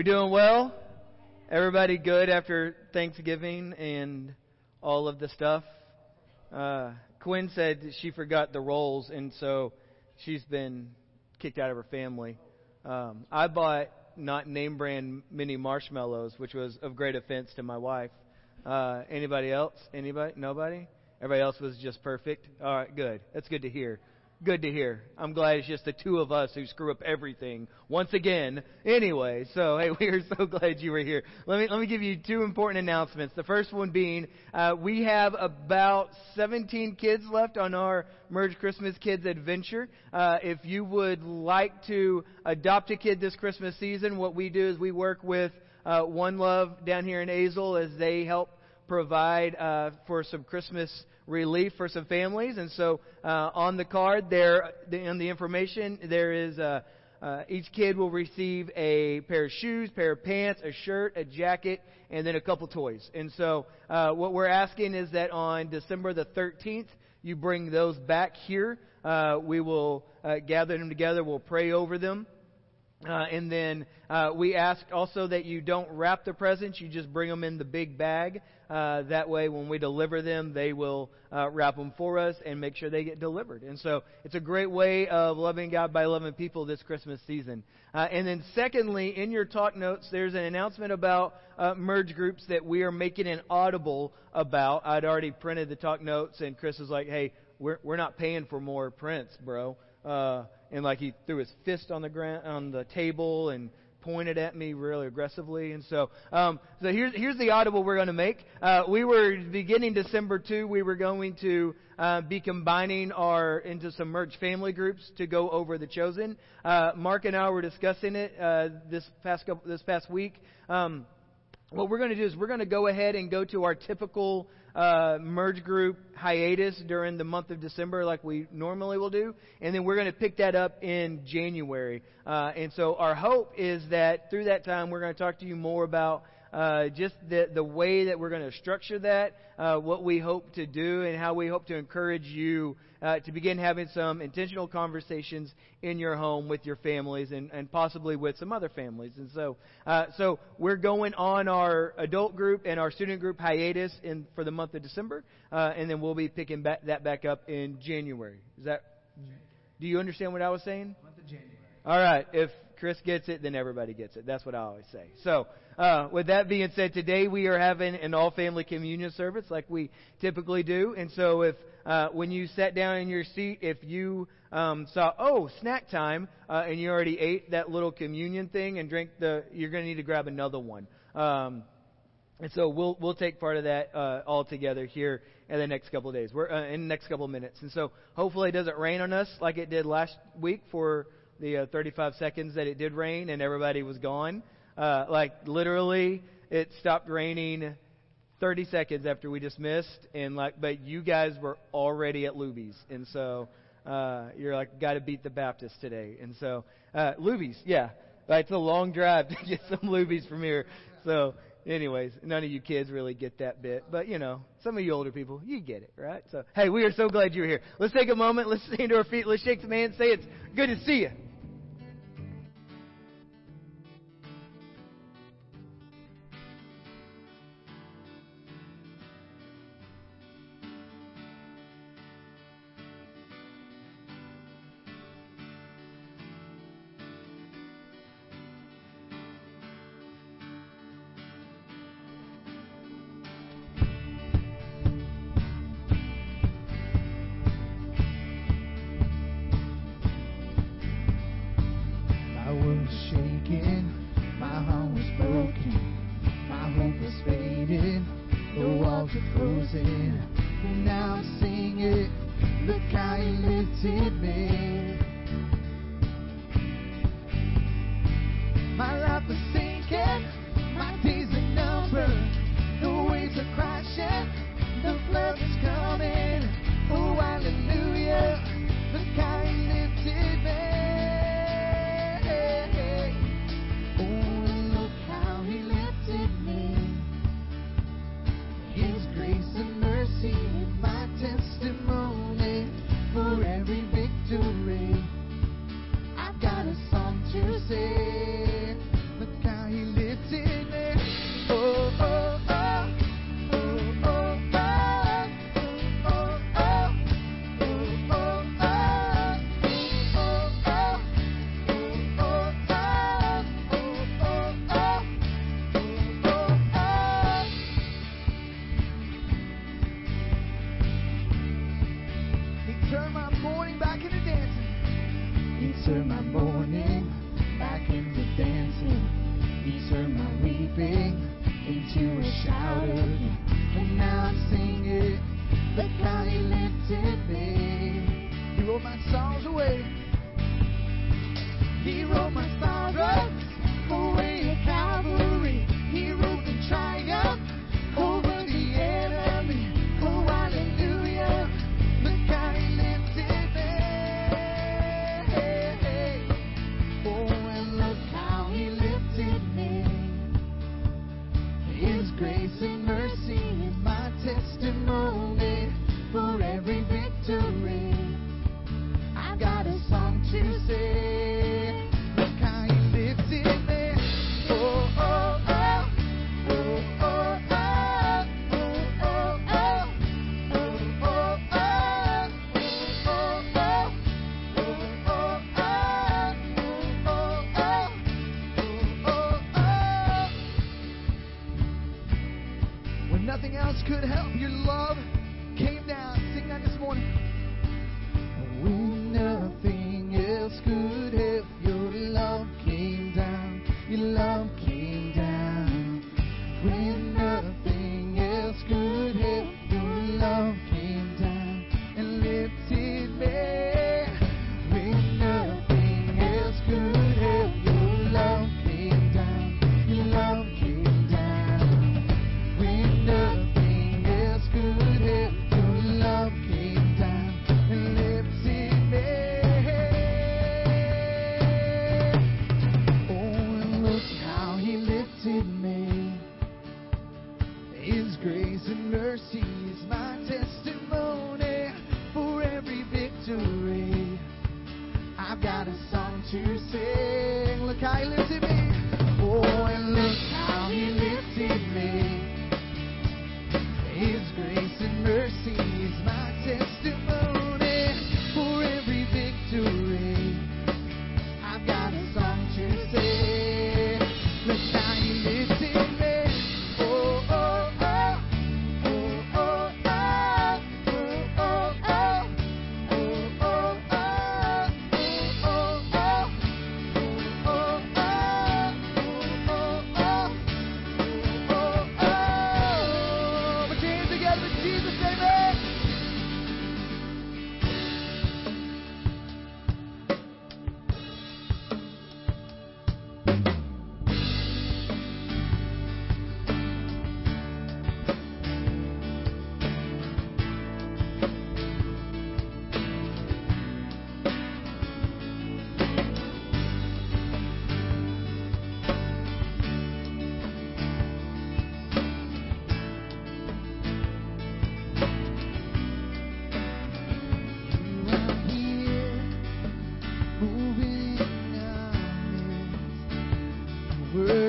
We doing well? Everybody good after Thanksgiving and all of the stuff? Uh, Quinn said she forgot the rolls, and so she's been kicked out of her family. Um, I bought not name brand mini marshmallows, which was of great offense to my wife. Uh, anybody else? Anybody? Nobody? Everybody else was just perfect. All right, good. That's good to hear. Good to hear. I'm glad it's just the two of us who screw up everything once again. Anyway, so hey, we are so glad you were here. Let me let me give you two important announcements. The first one being uh, we have about 17 kids left on our Merge Christmas Kids Adventure. Uh, if you would like to adopt a kid this Christmas season, what we do is we work with uh, One Love down here in Azle as they help provide uh, for some Christmas relief for some families. And so uh, on the card there, in the information, there is uh, uh, each kid will receive a pair of shoes, pair of pants, a shirt, a jacket, and then a couple toys. And so uh, what we're asking is that on December the 13th, you bring those back here. Uh, we will uh, gather them together. We'll pray over them. Uh, and then uh, we ask also that you don't wrap the presents, you just bring them in the big bag. Uh, that way, when we deliver them, they will uh, wrap them for us and make sure they get delivered. And so it's a great way of loving God by loving people this Christmas season. Uh, and then, secondly, in your talk notes, there's an announcement about uh, merge groups that we are making an audible about. I'd already printed the talk notes, and Chris was like, hey, we're, we're not paying for more prints, bro. And like he threw his fist on the ground, on the table and pointed at me really aggressively. And so, um, so here's, here's the audible we're going to make. Uh, we were beginning December 2, we were going to uh, be combining our into some merged family groups to go over the chosen. Uh, Mark and I were discussing it uh, this past couple, this past week. Um, what we're going to do is we're going to go ahead and go to our typical uh, merge group hiatus during the month of December, like we normally will do, and then we're going to pick that up in January. Uh, and so our hope is that through that time, we're going to talk to you more about uh, just the the way that we're going to structure that, uh, what we hope to do, and how we hope to encourage you uh, to begin having some intentional conversations in your home with your families and, and possibly with some other families. And so, uh, so we're going on our adult group and our student group hiatus in for the month of December, uh, and then we'll be picking back, that back up in January. Is that? Do you understand what I was saying? Month of January. All right. If Chris gets it, then everybody gets it. That's what I always say. So, uh, with that being said, today we are having an all-family communion service like we typically do. And so, if uh, when you sat down in your seat, if you um, saw, oh, snack time, uh, and you already ate that little communion thing and drank the, you're going to need to grab another one. Um, and so we'll we'll take part of that uh, all together here in the next couple of days. We're uh, in the next couple of minutes, and so hopefully it doesn't rain on us like it did last week for the uh, 35 seconds that it did rain and everybody was gone. Uh, like literally, it stopped raining 30 seconds after we dismissed, and like, but you guys were already at Luby's, and so uh, you're like, got to beat the Baptist today, and so uh, Luby's, yeah, like, it's a long drive to get some Luby's from here, so anyways, none of you kids really get that bit, but you know, some of you older people, you get it, right? So, hey, we are so glad you're here. Let's take a moment. Let's stand to our feet. Let's shake some hands. Say it's good to see you.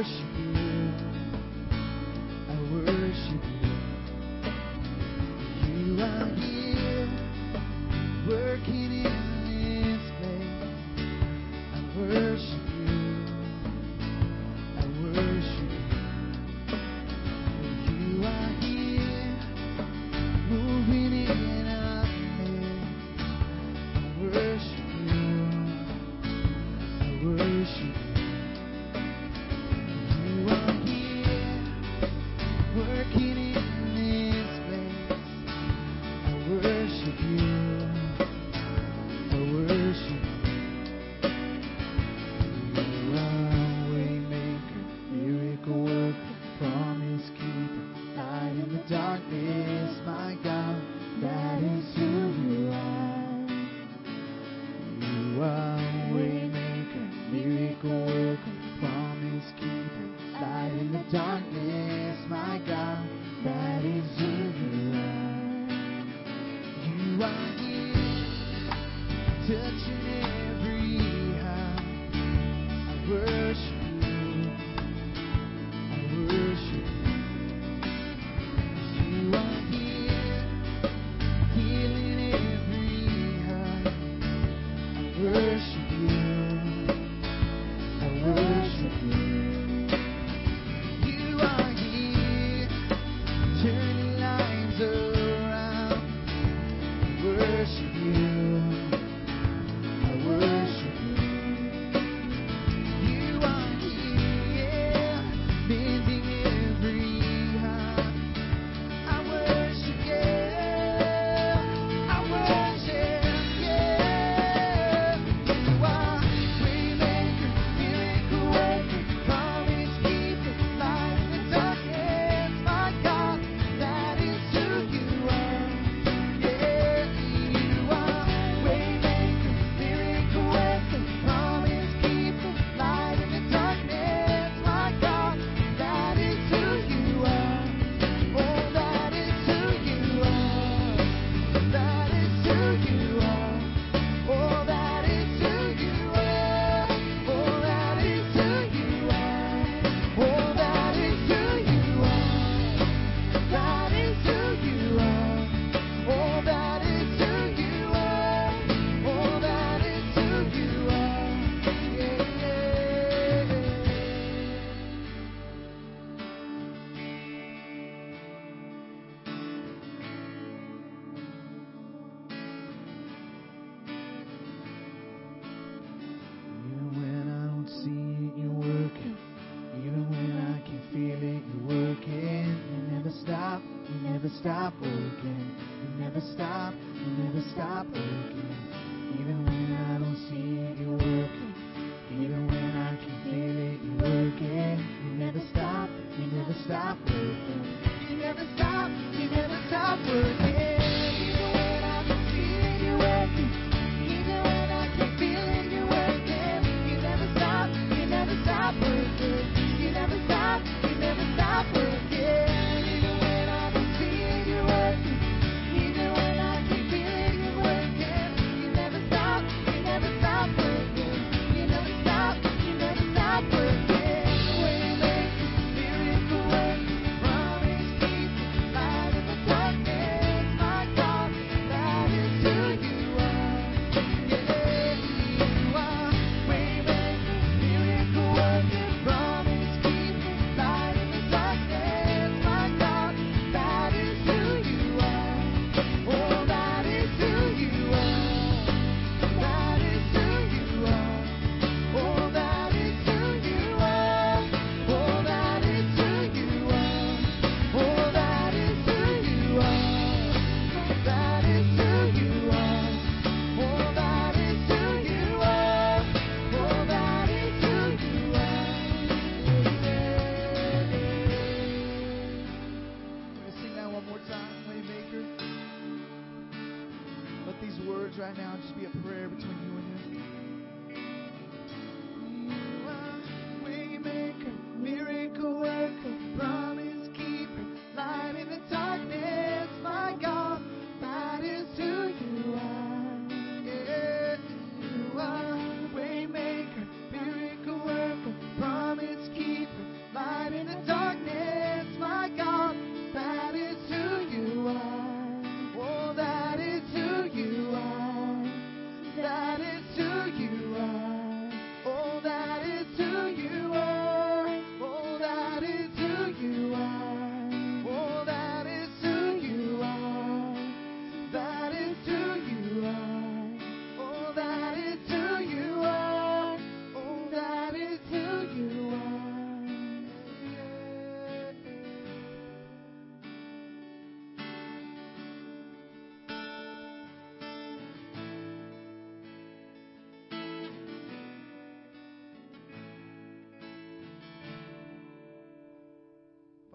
worship you.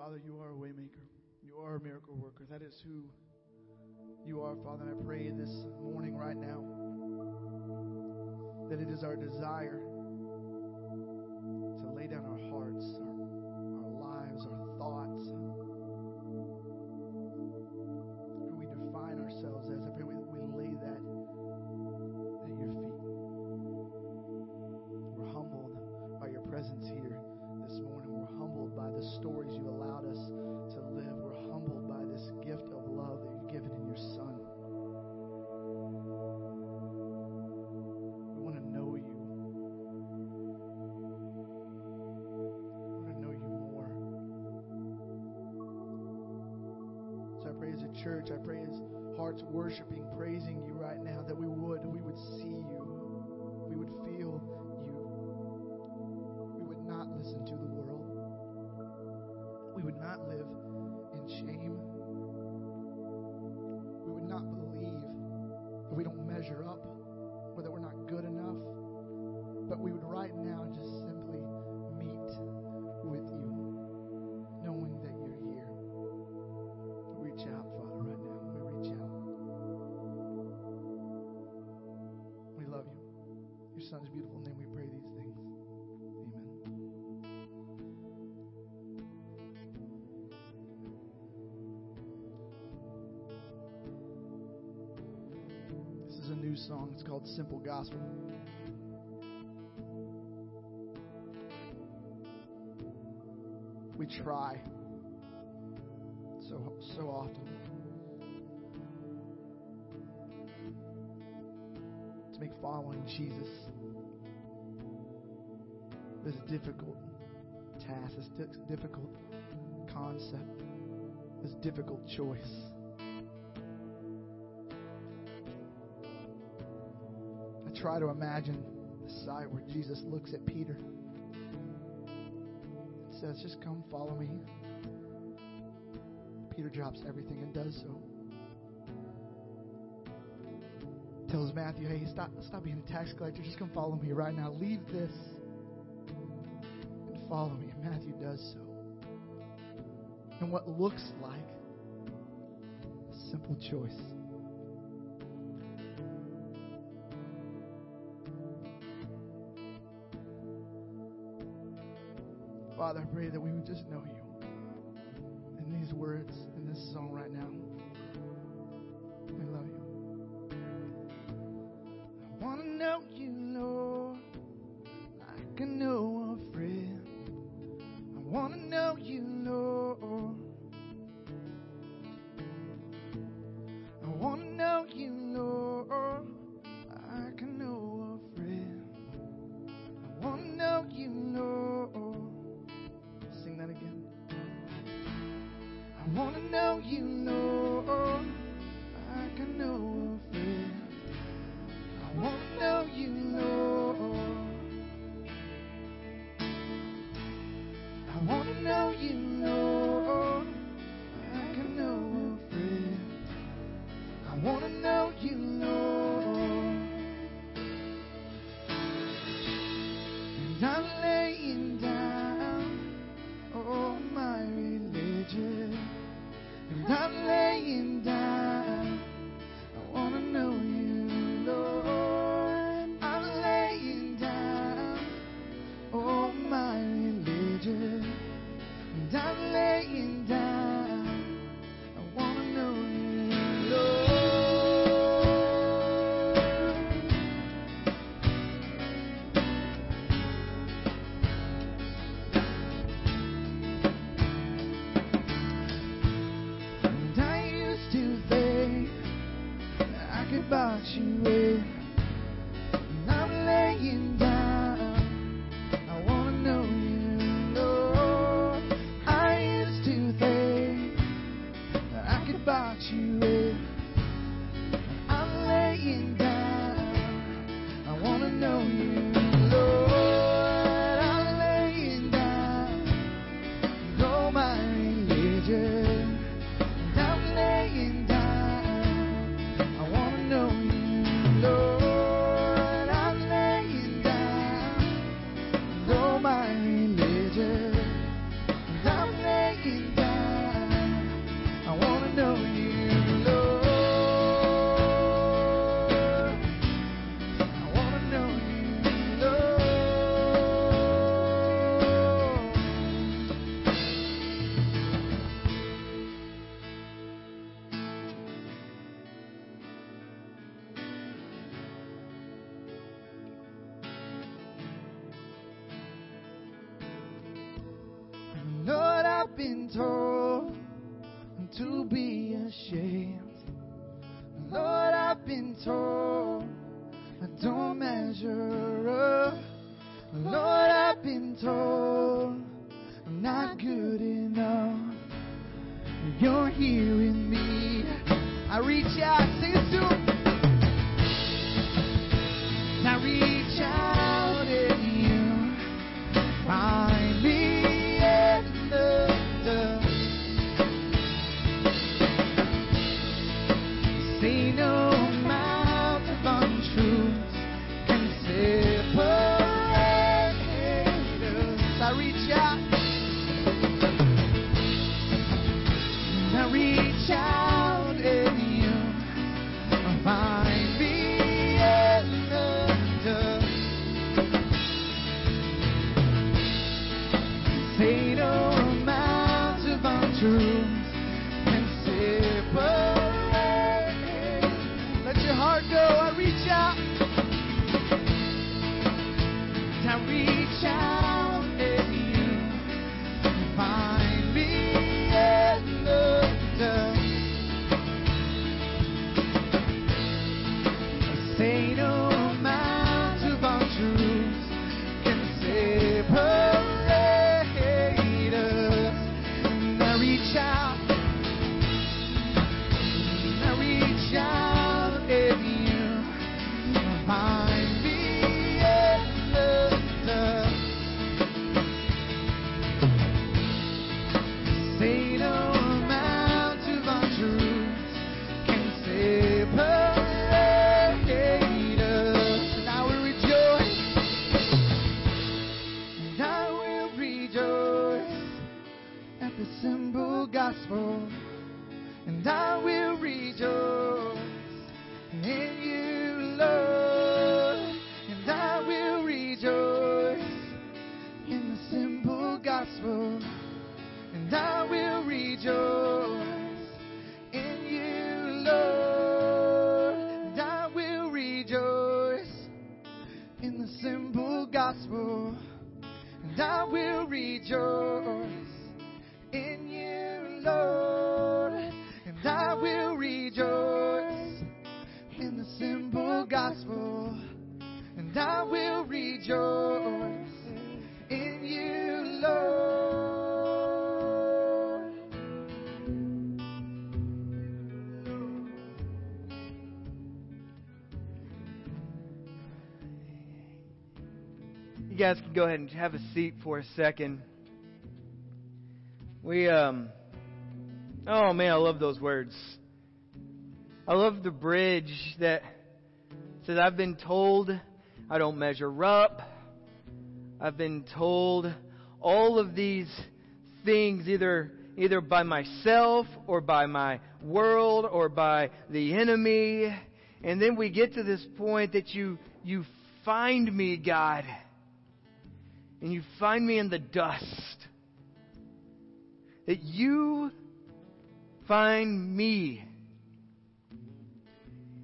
Father, you are a waymaker. You are a miracle worker. That is who you are, Father. And I pray this morning right now that it is our desire song. It's called Simple Gospel. We try so so often to make following Jesus this difficult task, this difficult concept, this difficult choice. try to imagine the sight where Jesus looks at Peter and says, Just come follow me. Peter drops everything and does so. Tells Matthew, hey, stop, stop being a tax collector. Just come follow me right now. Leave this and follow me. And Matthew does so. And what looks like a simple choice Father, I pray that we would just know you. I wanna know you, Lord. I've been told to be ashamed. Lord, I've been told I don't measure up. Lord, I've been told I'm not good enough. You're hearing me. I reach out, guys can go ahead and have a seat for a second. We, um, oh man, I love those words. I love the bridge that says, I've been told I don't measure up. I've been told all of these things either either by myself or by my world or by the enemy. And then we get to this point that you you find me, God. And you find me in the dust. That you find me.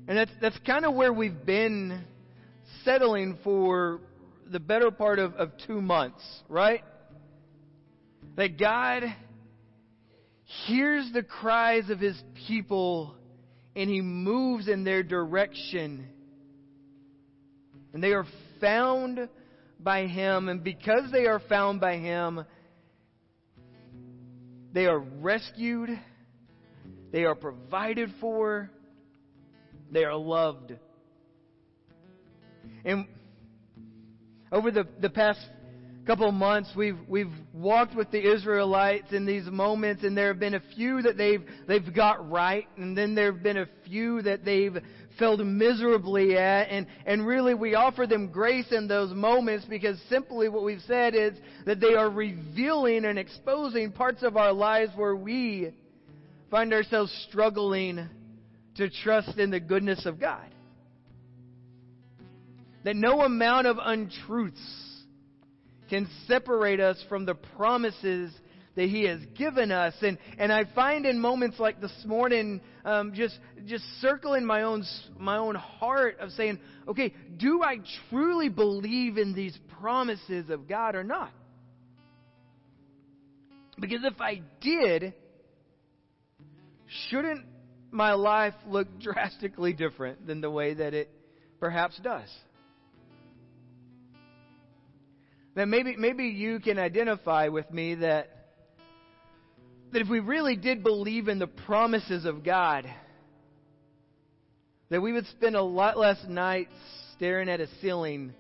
And that's that's kind of where we've been settling for the better part of, of two months, right? That God hears the cries of his people and he moves in their direction. And they are found by him, and because they are found by him, they are rescued, they are provided for, they are loved. And over the, the past couple of months, we've we've walked with the Israelites in these moments, and there have been a few that they've they've got right, and then there have been a few that they've failed miserably at, and and really we offer them grace in those moments because simply what we've said is that they are revealing and exposing parts of our lives where we find ourselves struggling to trust in the goodness of God. That no amount of untruths can separate us from the promises that He has given us. And, and I find in moments like this morning, um, just, just circling my own, my own heart of saying, okay, do I truly believe in these promises of God or not? Because if I did, shouldn't my life look drastically different than the way that it perhaps does? That maybe maybe you can identify with me that that if we really did believe in the promises of God, that we would spend a lot less nights staring at a ceiling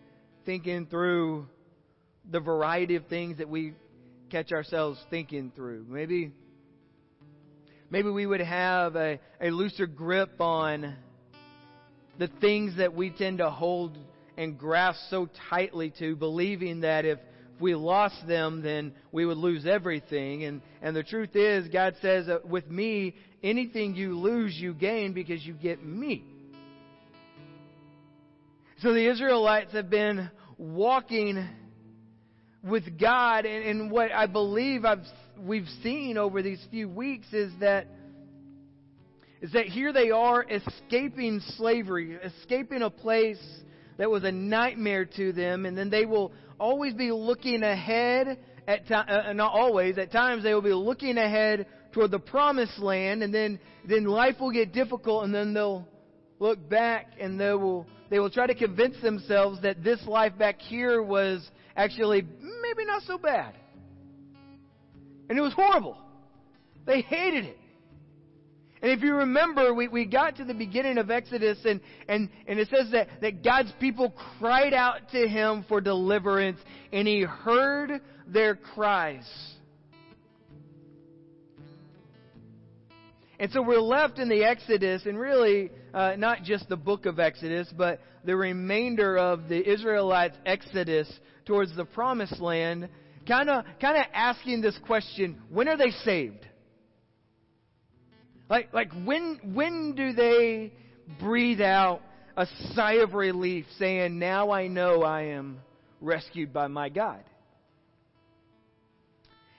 thinking through the variety of things that we catch ourselves thinking through. Maybe maybe we would have a, a looser grip on the things that we tend to hold and grasp so tightly to, believing that if we lost them, then we would lose everything. And, and the truth is, God says, with me, anything you lose, you gain because you get me. So the Israelites have been walking with God, and, and what I believe I've, we've seen over these few weeks is that is that here they are escaping slavery, escaping a place that was a nightmare to them, and then they will always be looking ahead at time, uh, not always, at times they will be looking ahead toward the promised land, and then then life will get difficult, and then they'll look back and they will they will try to convince themselves that this life back here was actually maybe not so bad. And it was horrible. They hated it. And if you remember, we, we got to the beginning of Exodus, and, and, and it says that, that God's people cried out to him for deliverance, and he heard their cries. And so we're left in the Exodus, and really uh, not just the book of Exodus, but the remainder of the Israelites' Exodus towards the promised land, kind of kind of asking this question: When are they saved? Like, like when, when do they breathe out a sigh of relief saying, Now I know I am rescued by my God?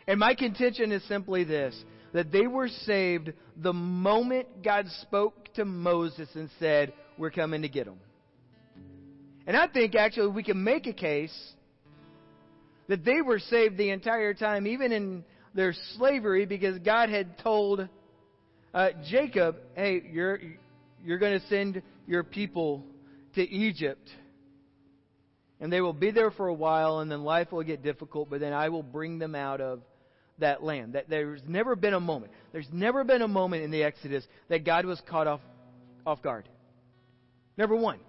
And my contention is simply this that they were saved the moment God spoke to Moses and said, We're coming to get them. And I think actually we can make a case that they were saved the entire time, even in their slavery, because God had told uh, Jacob, hey, you're, you're going to send your people to Egypt. And they will be there for a while, and then life will get difficult, but then I will bring them out of that land. That there's never been a moment. There's never been a moment in the Exodus that God was caught off off guard. Never once.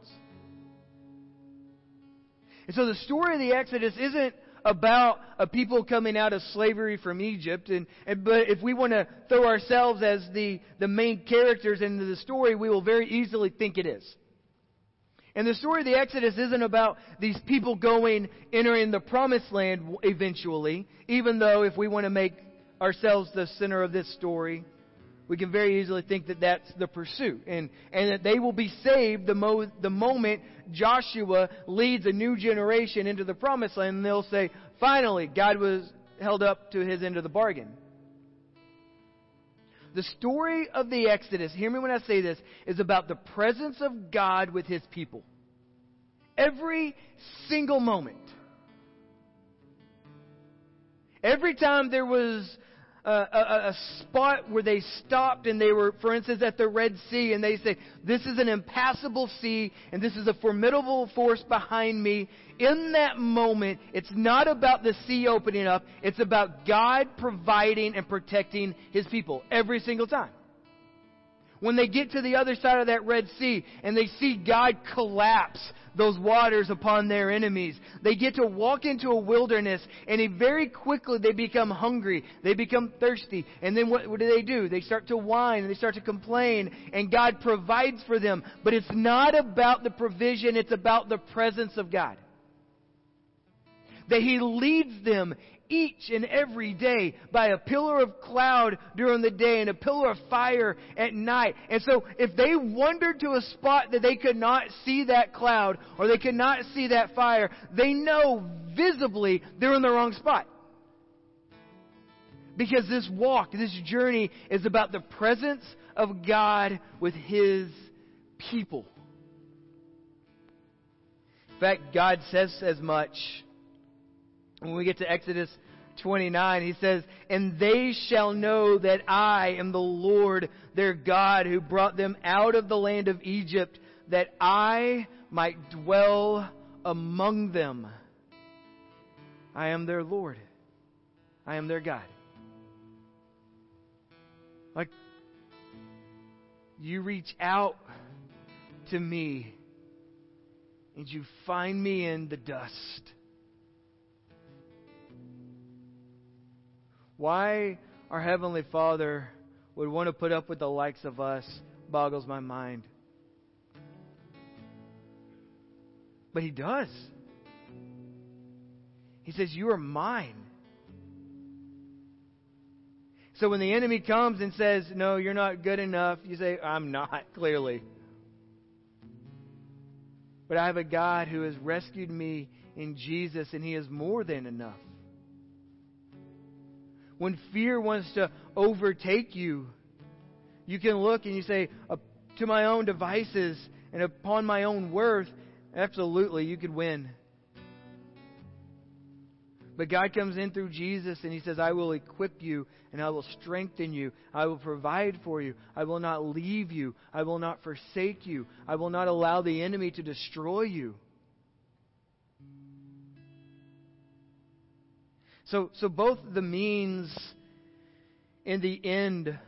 And so the story of the Exodus isn't about a people coming out of slavery from Egypt. And, and but if we want to throw ourselves as the, the main characters into the story, we will very easily think it is. And the story of the Exodus isn't about these people going, entering the promised land eventually, even though if we want to make ourselves the center of this story, we can very easily think that that's the pursuit. And, and that they will be saved the, mo- the moment Joshua leads a new generation into the promised land. And they'll say, finally, God was held up to his end of the bargain. The story of the Exodus, hear me when I say this, is about the presence of God with his people. Every single moment. Every time there was a, a, a, spot where they stopped and they were, for instance, at the Red Sea, and they say, This is an impassable sea, and this is a formidable force behind me. In that moment, it's not about the sea opening up, it's about God providing and protecting His people every single time when they get to the other side of that Red Sea and they see God collapse those waters upon their enemies. They get to walk into a wilderness and very quickly they become hungry. They become thirsty. And then what, what do they do? They start to whine and they start to complain and God provides for them. But it's not about the provision, it's about the presence of God. That He leads them each and every day by a pillar of cloud during the day and a pillar of fire at night. And so if they wandered to a spot that they could not see that cloud or they could not see that fire, they know visibly they're in the wrong spot. Because this walk, this journey is about the presence of God with His people. In fact, God says as much when we get to Exodus 29. He says, And they shall know that I am the Lord their God who brought them out of the land of Egypt, that I might dwell among them. I am their Lord. I am their God. Like, you reach out to me and you find me in the dust. Why our Heavenly Father would want to put up with the likes of us boggles my mind. But He does. He says, You are mine. So when the enemy comes and says, No, you're not good enough, you say, I'm not, clearly. But I have a God who has rescued me in Jesus, and He is more than enough. When fear wants to overtake you, you can look and you say, To my own devices and upon my own worth, absolutely, you could win. But God comes in through Jesus and He says, I will equip you and I will strengthen you. I will provide for you. I will not leave you. I will not forsake you. I will not allow the enemy to destroy you. So, so both the means and the end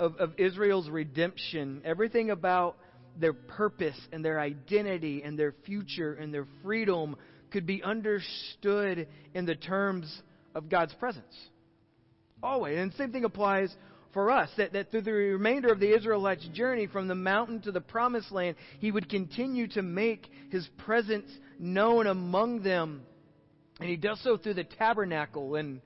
of, of Israel's redemption, everything about their purpose and their identity and their future and their freedom could be understood in the terms of God's presence. Always. And the same thing applies for us that, that through the remainder of the Israelites' journey from the mountain to the promised land, he would continue to make his presence known among them. And he does so through the tabernacle. And,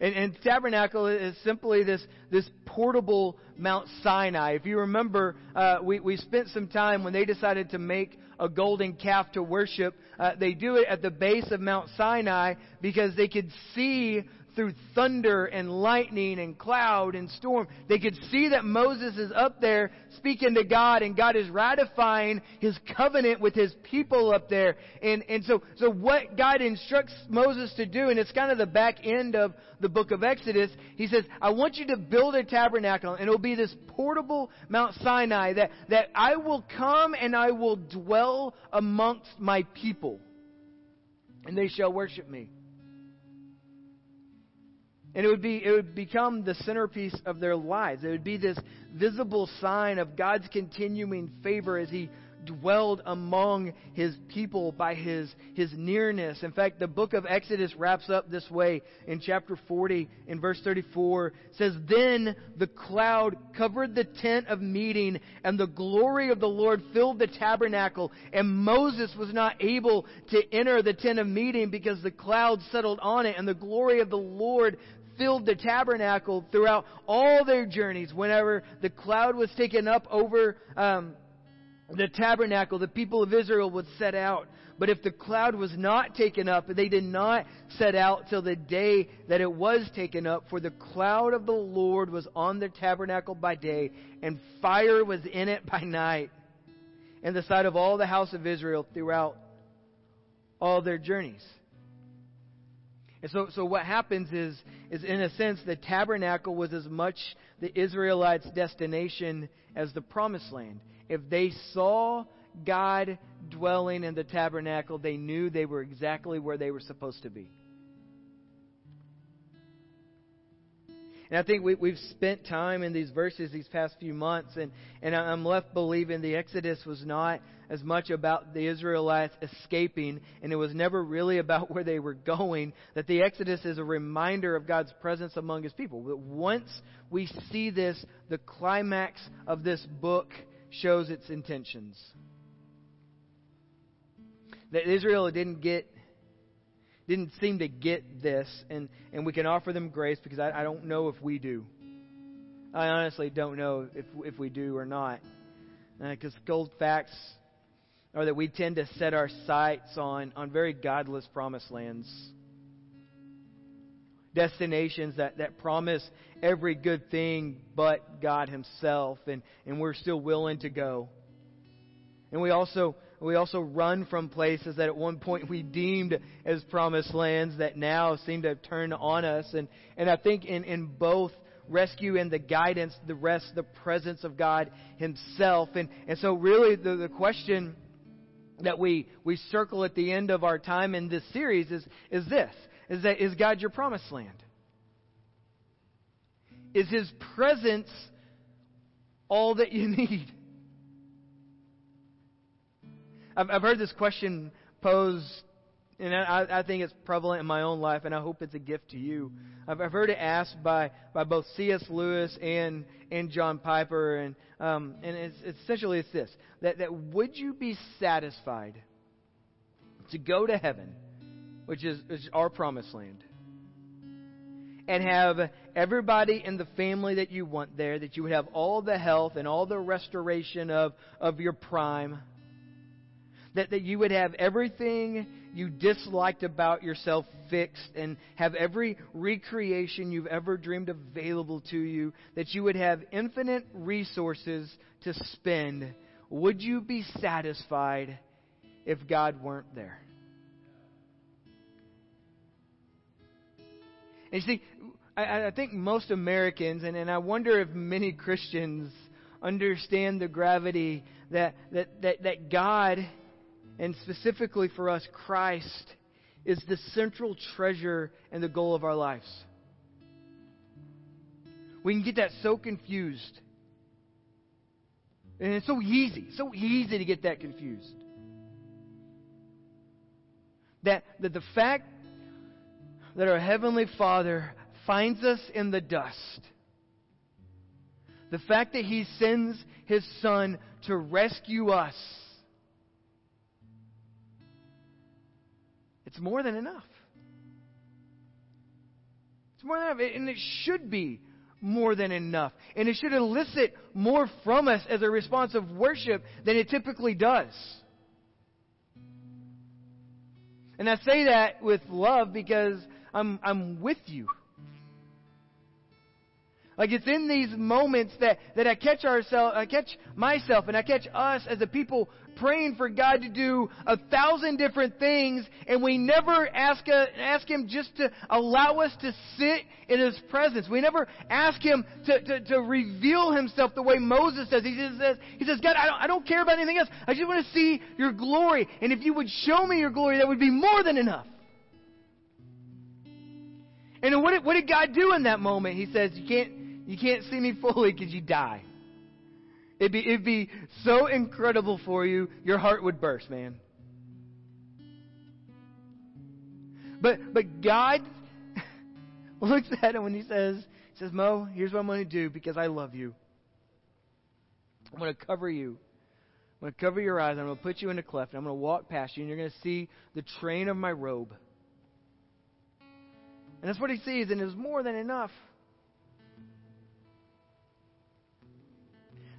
and, and tabernacle is simply this, this portable Mount Sinai. If you remember, uh, we, we spent some time when they decided to make a golden calf to worship. Uh, they do it at the base of Mount Sinai because they could see through thunder and lightning and cloud and storm. They could see that Moses is up there speaking to God and God is ratifying his covenant with his people up there. And, and so, so what God instructs Moses to do, and it's kind of the back end of the book of Exodus, he says, I want you to build a tabernacle and it'll be this portable Mount Sinai that, that I will come and I will dwell amongst my people and they shall worship me. And it would be it would become the centerpiece of their lives. It would be this visible sign of God's continuing favor as he dwelled among his people by his, his nearness. In fact, the book of Exodus wraps up this way in chapter 40 in verse 34 says, Then the cloud covered the tent of meeting and the glory of the Lord filled the tabernacle and Moses was not able to enter the tent of meeting because the cloud settled on it and the glory of the Lord filled the tabernacle throughout all their journeys. Whenever the cloud was taken up over um, the tabernacle, the people of Israel would set out. But if the cloud was not taken up, they did not set out till the day that it was taken up. For the cloud of the Lord was on the tabernacle by day, and fire was in it by night, in the sight of all the house of Israel throughout all their journeys. And so, so what happens is, is in a sense, the tabernacle was as much the Israelites' destination as the promised land. If they saw God dwelling in the tabernacle, they knew they were exactly where they were supposed to be. And I think we, we've spent time in these verses these past few months, and, and I'm left believing the Exodus was not as much about the Israelites escaping, and it was never really about where they were going. That the Exodus is a reminder of God's presence among His people. But once we see this, the climax of this book shows its intentions. That Israel didn't get didn't seem to get this, and, and we can offer them grace because I, I don't know if we do. I honestly don't know if, if we do or not. Because uh, cold facts are that we tend to set our sights on, on very godless promised lands. Destinations that, that promise every good thing but God Himself, and, and we're still willing to go. And we also we also run from places that at one point we deemed as promised lands that now seem to have turned on us. And, and I think in, in both rescue and the guidance, the rest, the presence of God Himself. And, and so really the, the question that we, we circle at the end of our time in this series is, is this, is that, is God your promised land? Is His presence all that you need? I've, I've heard this question posed, and I, I think it's prevalent in my own life, and I hope it's a gift to you. I've, I've heard it asked by, by both C.S. Lewis and, and John Piper, and, um, and it's, essentially it's this that, that would you be satisfied to go to heaven, which is, is our promised land? and have everybody in the family that you want there, that you would have all the health and all the restoration of, of your prime, that, that you would have everything you disliked about yourself fixed and have every recreation you've ever dreamed available to you, that you would have infinite resources to spend, would you be satisfied if God weren't there? And you see, I, I think most Americans, and, and I wonder if many Christians understand the gravity that, that, that, that God and specifically for us, Christ is the central treasure and the goal of our lives. We can get that so confused. And it's so easy, so easy to get that confused. That, that the fact that our Heavenly Father finds us in the dust, the fact that He sends His Son to rescue us It's more than enough. It's more than enough. And it should be more than enough. And it should elicit more from us as a response of worship than it typically does. And I say that with love because I'm, I'm with you. Like it's in these moments that, that I catch ourselves, I catch myself and I catch us as a people praying for God to do a thousand different things and we never ask, a, uh, ask Him just to allow us to sit in His presence. We never ask Him to, to, to reveal Himself the way Moses does. He just says, He says, God, I don't, I don't care about anything else. I just want to see your glory. And if you would show me your glory, that would be more than enough. And what did, what did God do in that moment? He says, you can't, you can't see me fully because you die. It'd be, it'd be so incredible for you, your heart would burst, man. But, but God looks at him when he says, he says, Mo, here's what I'm going to do because I love you. I'm going to cover you. I'm going to cover your eyes. I'm going to put you in a cleft. I'm going to walk past you, and you're going to see the train of my robe. And that's what he sees, and it's more than enough.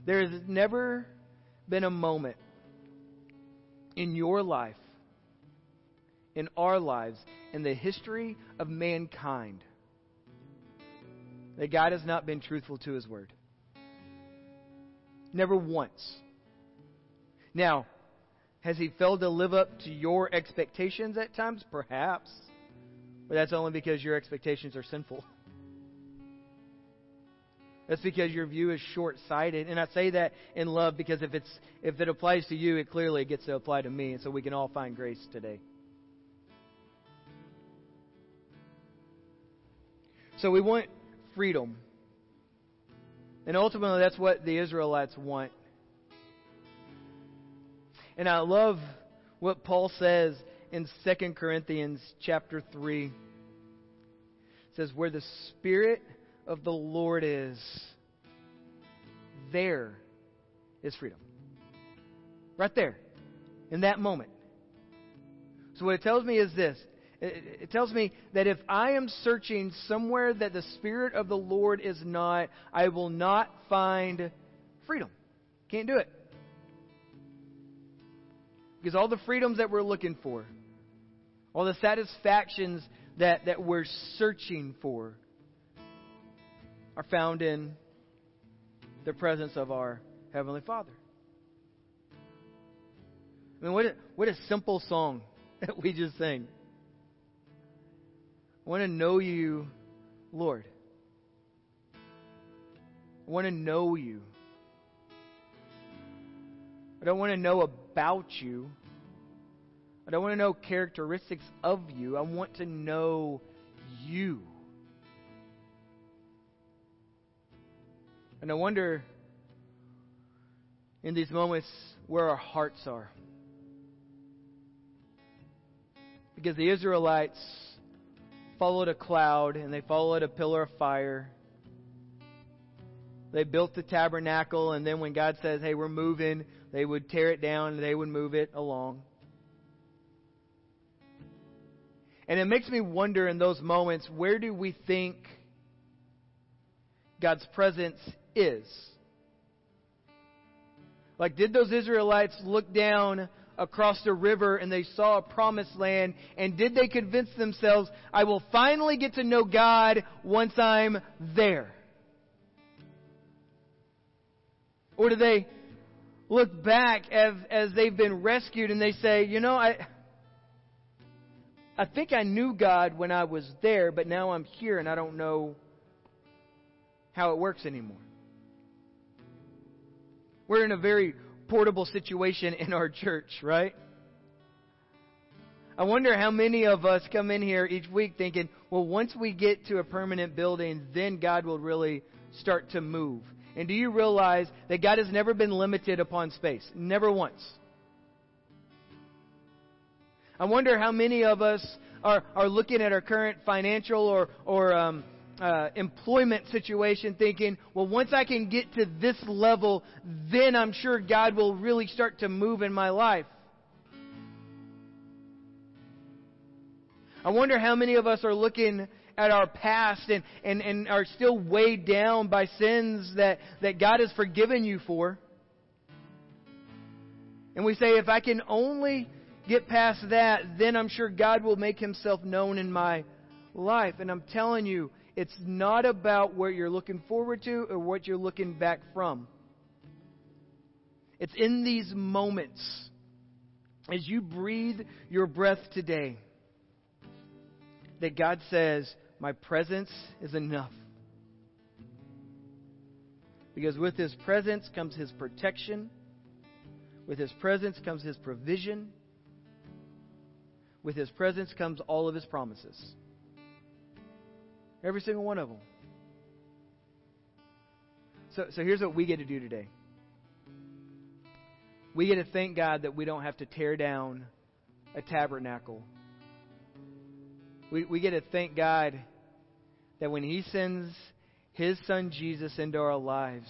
There has never been a moment in your life, in our lives, in the history of mankind, that God has not been truthful to His Word. Never once. Now, has He failed to live up to your expectations at times? Perhaps. But that's only because your expectations are sinful. That's because your view is short-sighted. And I say that in love because if it's if it applies to you, it clearly gets to apply to me, and so we can all find grace today. So we want freedom. And ultimately that's what the Israelites want. And I love what Paul says in 2 Corinthians chapter 3. It says where the spirit of the Lord is, there is freedom. Right there, in that moment. So, what it tells me is this it, tells me that if I am searching somewhere that the Spirit of the Lord is not, I will not find freedom. Can't do it. Because all the freedoms that we're looking for, all the satisfactions that, that we're searching for, are found in the presence of our Heavenly Father. I mean, what a, what a simple song that we just sang. I want to know you, Lord. I want to know you. I don't want to know about you. I don't want to know characteristics of you. I want to know you. And I wonder in these moments where our hearts are. Because the Israelites followed a cloud and they followed a pillar of fire. They built the tabernacle, and then when God says, Hey, we're moving, they would tear it down and they would move it along. And it makes me wonder in those moments where do we think God's presence is? Like, did those Israelites look down across the river and they saw a promised land? And did they convince themselves, I will finally get to know God once I'm there? Or do they look back as, as they've been rescued and they say, you know, I, I think I knew God when I was there, but now I'm here and I don't know how it works anymore. We're in a very portable situation in our church, right? I wonder how many of us come in here each week thinking, well, once we get to a permanent building, then God will really start to move. And do you realize that God has never been limited upon space? Never once. I wonder how many of us are, are looking at our current financial or, or um, uh, employment situation thinking, well, once I can get to this level, then I'm sure God will really start to move in my life. I wonder how many of us are looking at our past and, and, and are still weighed down by sins that, that God has forgiven you for. And we say, if I can only get past that, then I'm sure God will make himself known in my life. And I'm telling you, it's not about what you're looking forward to or what you're looking back from. It's in these moments, as you breathe your breath today, that God says, My presence is enough. Because with His presence comes His protection, with His presence comes His provision, with His presence comes all of His promises. Every single one of them. So, so here's what we get to do today. We get to thank God that we don't have to tear down a tabernacle. We, we get to thank God that when He sends His Son Jesus into our lives,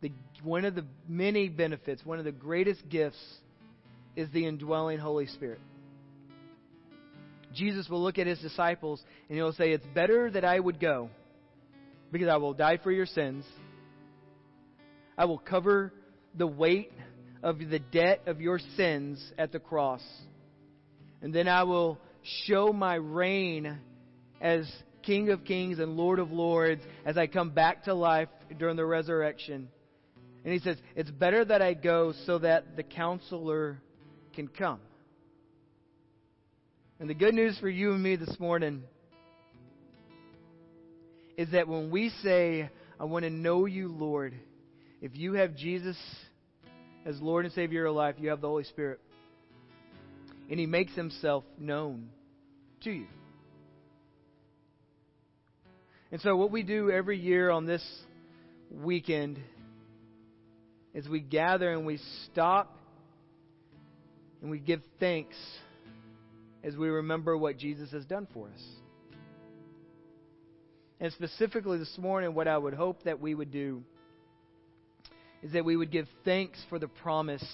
the, one of the many benefits, one of the greatest gifts, is the indwelling Holy Spirit. Jesus will look at his disciples and he'll say, It's better that I would go because I will die for your sins. I will cover the weight of the debt of your sins at the cross. And then I will show my reign as King of Kings and Lord of Lords as I come back to life during the resurrection. And he says, It's better that I go so that the counselor can come. And the good news for you and me this morning is that when we say, I want to know you, Lord, if you have Jesus as Lord and Savior of your life, you have the Holy Spirit. And He makes Himself known to you. And so, what we do every year on this weekend is we gather and we stop and we give thanks as we remember what Jesus has done for us. And specifically this morning, what I would hope that we would do is that we would give thanks for the promise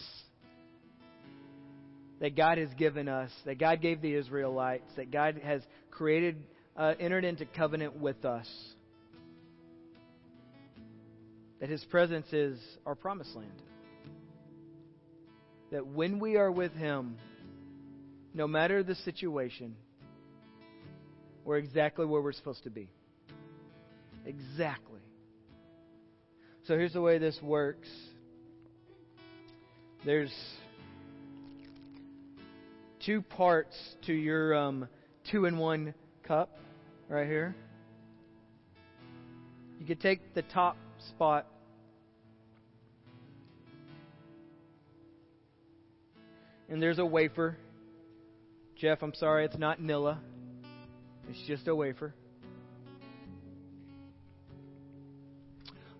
that God has given us, that God gave the Israelites, that God has created, uh, entered into covenant with us, that His presence is our promised land. That when we are with Him, no matter the situation, we're exactly where we're supposed to be. Exactly. So here's the way this works. There's two parts to your um, two in one cup right here. You could take the top spot. And there's a wafer. Jeff, I'm sorry, it's not Nilla. It's just a wafer.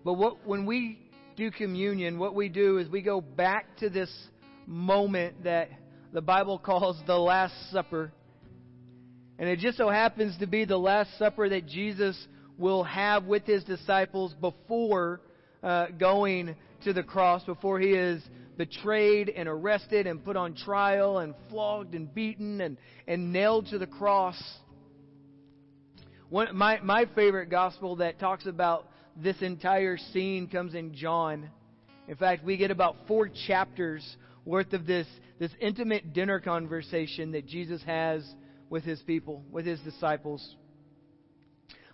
But what when we do communion, what we do is we go back to this moment that the Bible calls the Last Supper. And it just so happens to be the Last Supper that Jesus will have with his disciples before uh, going to the cross, before he is betrayed and arrested and put on trial and flogged and beaten and, and nailed to the cross. One, my, my favorite gospel that talks about this entire scene comes in John. In fact, we get about four chapters worth of this, this intimate dinner conversation that Jesus has with his people, with his disciples.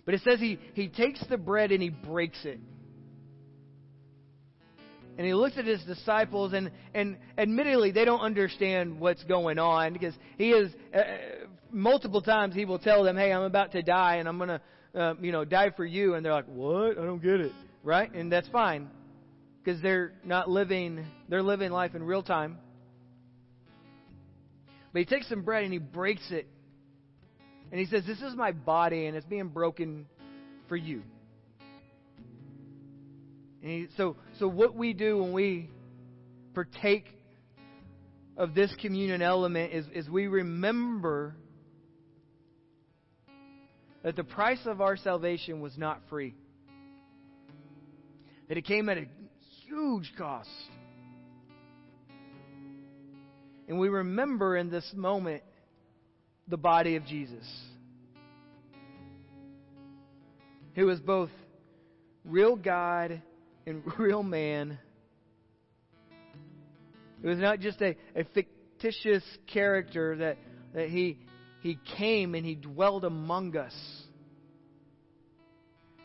But it says he, he takes the bread and he breaks it. And he looks at his disciples, and, and admittedly, they don't understand what's going on because he is, uh, multiple times, he will tell them, Hey, I'm about to die, and I'm going to uh, you know, die for you. And they're like, what? I don't get it. Right? And that's fine because they're not living, they're living life in real time. But he takes some bread and he breaks it. And he says, This is my body and it's being broken for you. He, so, so what we do when we partake of this communion element is, is we remember that the price of our salvation was not free, that it came at a huge cost. And we remember in this moment the body of Jesus, who is both real God and real man. It was not just a, a fictitious character that, that he, he came and He dwelled among us.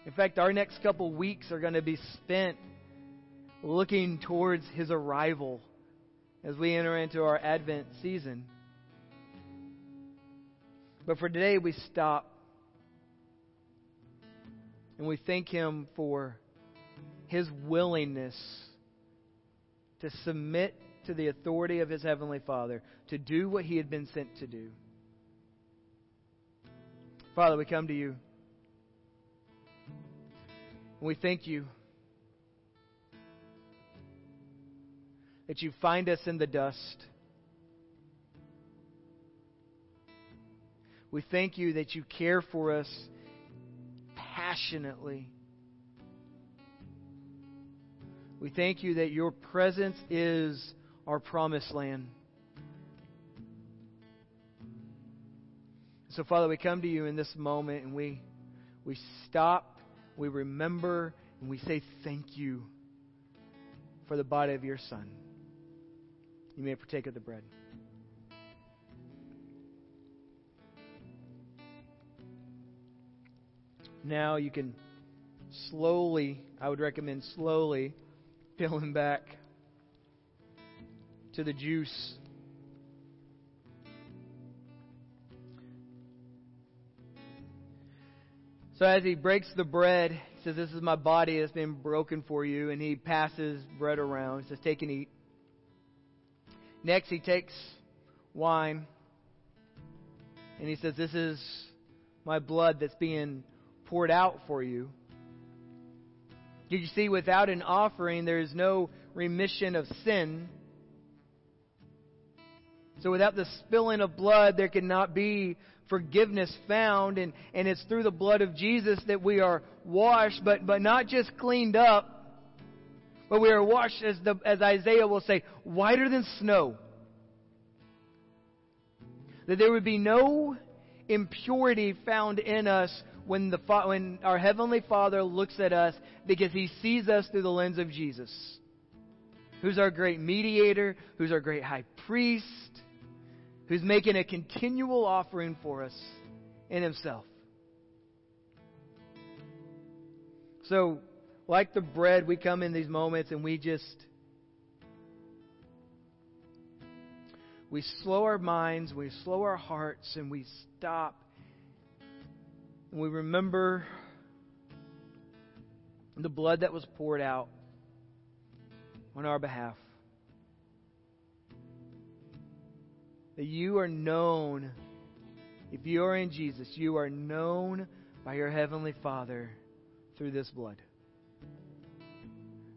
In fact, our next couple weeks are going to be spent looking towards His arrival as we enter into our Advent season. But for today, we stop and we thank Him for His willingness to submit to the authority of His Heavenly Father, to do what He had been sent to do. Father, we come to you. We thank you that you find us in the dust. We thank you that you care for us passionately. We thank you that your presence is our promised land. So, Father, we come to you in this moment and we, we stop, we remember, and we say thank you for the body of your Son. You may partake of the bread. Now you can slowly, I would recommend slowly, peeling back to the juice So as he breaks the bread, he says, This is my body that's been broken for you. And he passes bread around. He says, Take and eat. Next, he takes wine. And he says, This is my blood that's being poured out for you. Did you see, without an offering, there is no remission of sin. So without the spilling of blood, there cannot be forgiveness found, and, and it's through the blood of Jesus that we are washed, but, but not just cleaned up, but we are washed, as, the, as Isaiah will say, whiter than snow. That there would be no impurity found in us when, the, when our Heavenly Father looks at us because He sees us through the lens of Jesus, who's our great mediator, who's our great high priest, who's making a continual offering for us in himself. So, like the bread, we come in these moments and we just we slow our minds, we slow our hearts, and we stop. We remember the blood that was poured out on our behalf. That you are known, if you are in Jesus, you are known by your Heavenly Father through this blood.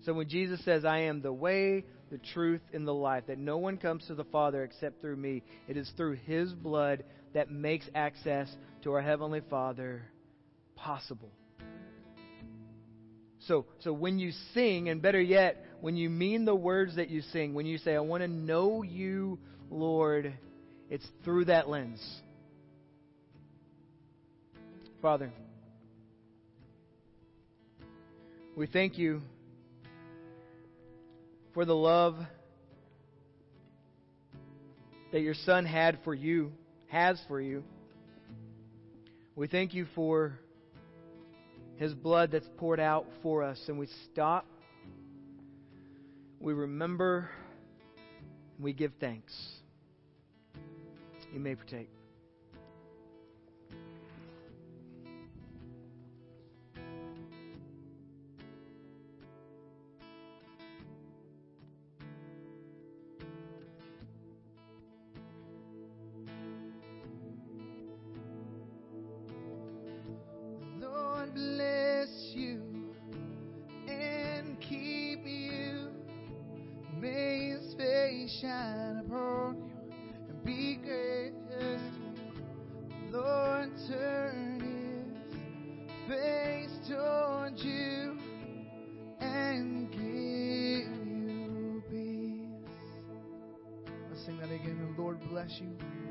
So when Jesus says, I am the way, the truth, and the life, that no one comes to the Father except through me, it is through His blood that makes access to our Heavenly Father possible. So, so when you sing, and better yet, when you mean the words that you sing, when you say, I want to know you, Lord, it's through that lens. Father, we thank you for the love that your Son had for you, has for you. We thank you for his blood that's poured out for us, and we stop, we remember, we give thanks. You may partake. Favor be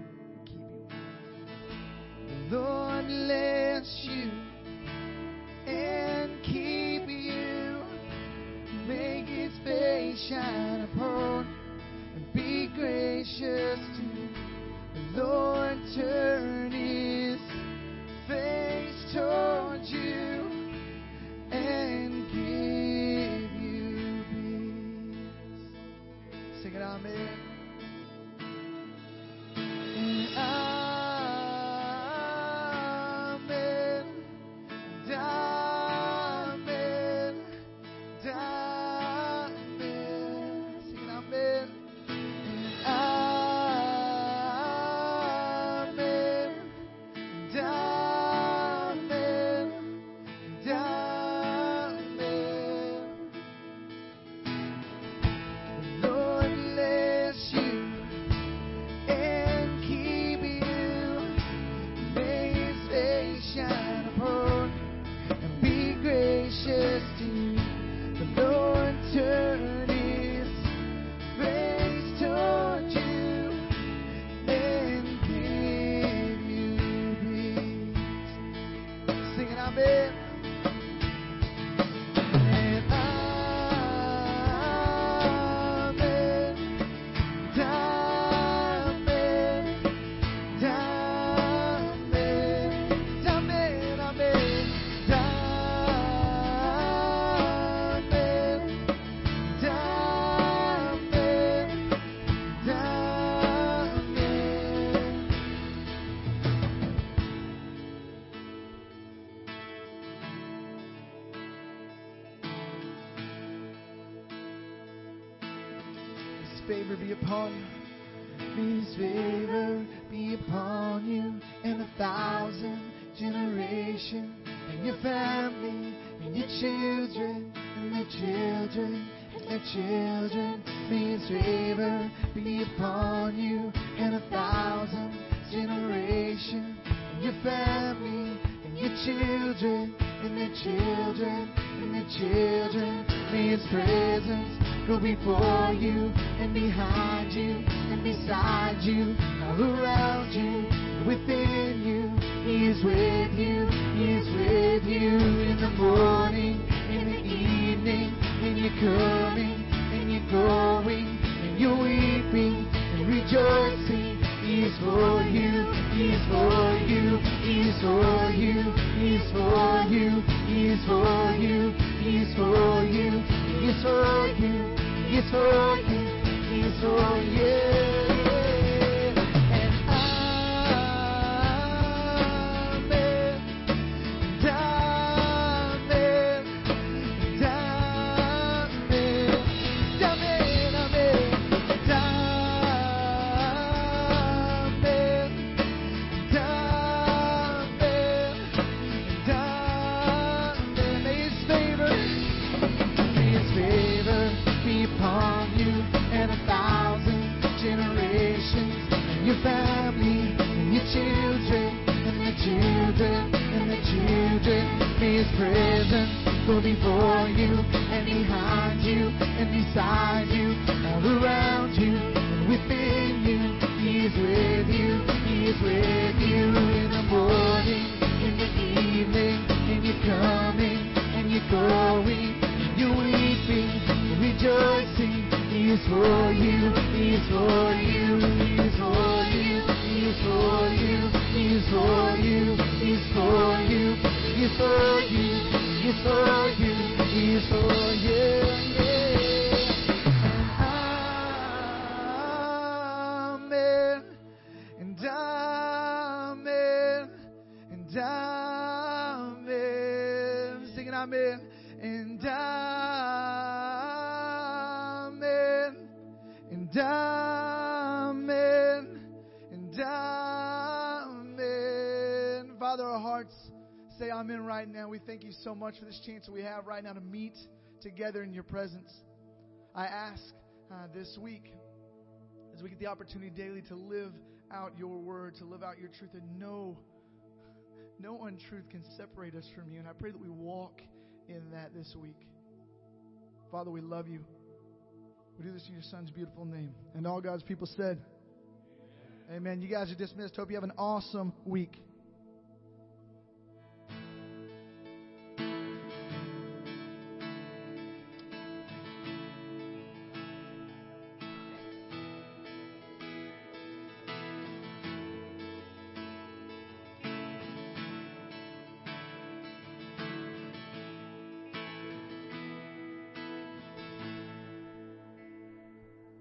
upon you. His favor be upon you and a thousand generations and your family and your children and their children and their children. May his favor be upon you and a thousand generations and your family and your children and their children and their children. May his presence go before you and behind you and beside you, all around you, within you. He is with you, He is with you in the morning, in the evening, in your coming, in your going, in your weeping and rejoicing. He is for you, He is for you, He is for you, He is for you, He is for you, He is for you, He is for you. He is his presence. For before you and behind you and beside you, all around you and within you, he is with you. He is with you in the morning, in the evening, and you're coming and you're going, and you're weeping, and rejoicing. He is for you. He is for you. He is for you. He is for you. He is for you. He is for you. You, He's for you, He's for you. Amen. And amen. And amen. Sing it. And amen. And amen. Say amen right now. We thank you so much for this chance that we have right now to meet together in your presence. I ask uh, this week, as we get the opportunity daily to live out your word, to live out your truth, and no, no untruth can separate us from you. And I pray that we walk in that this week. Father, we love you. We do this in your son's beautiful name. And all God's people said, Amen. Amen. You guys are dismissed. Hope you have an awesome week.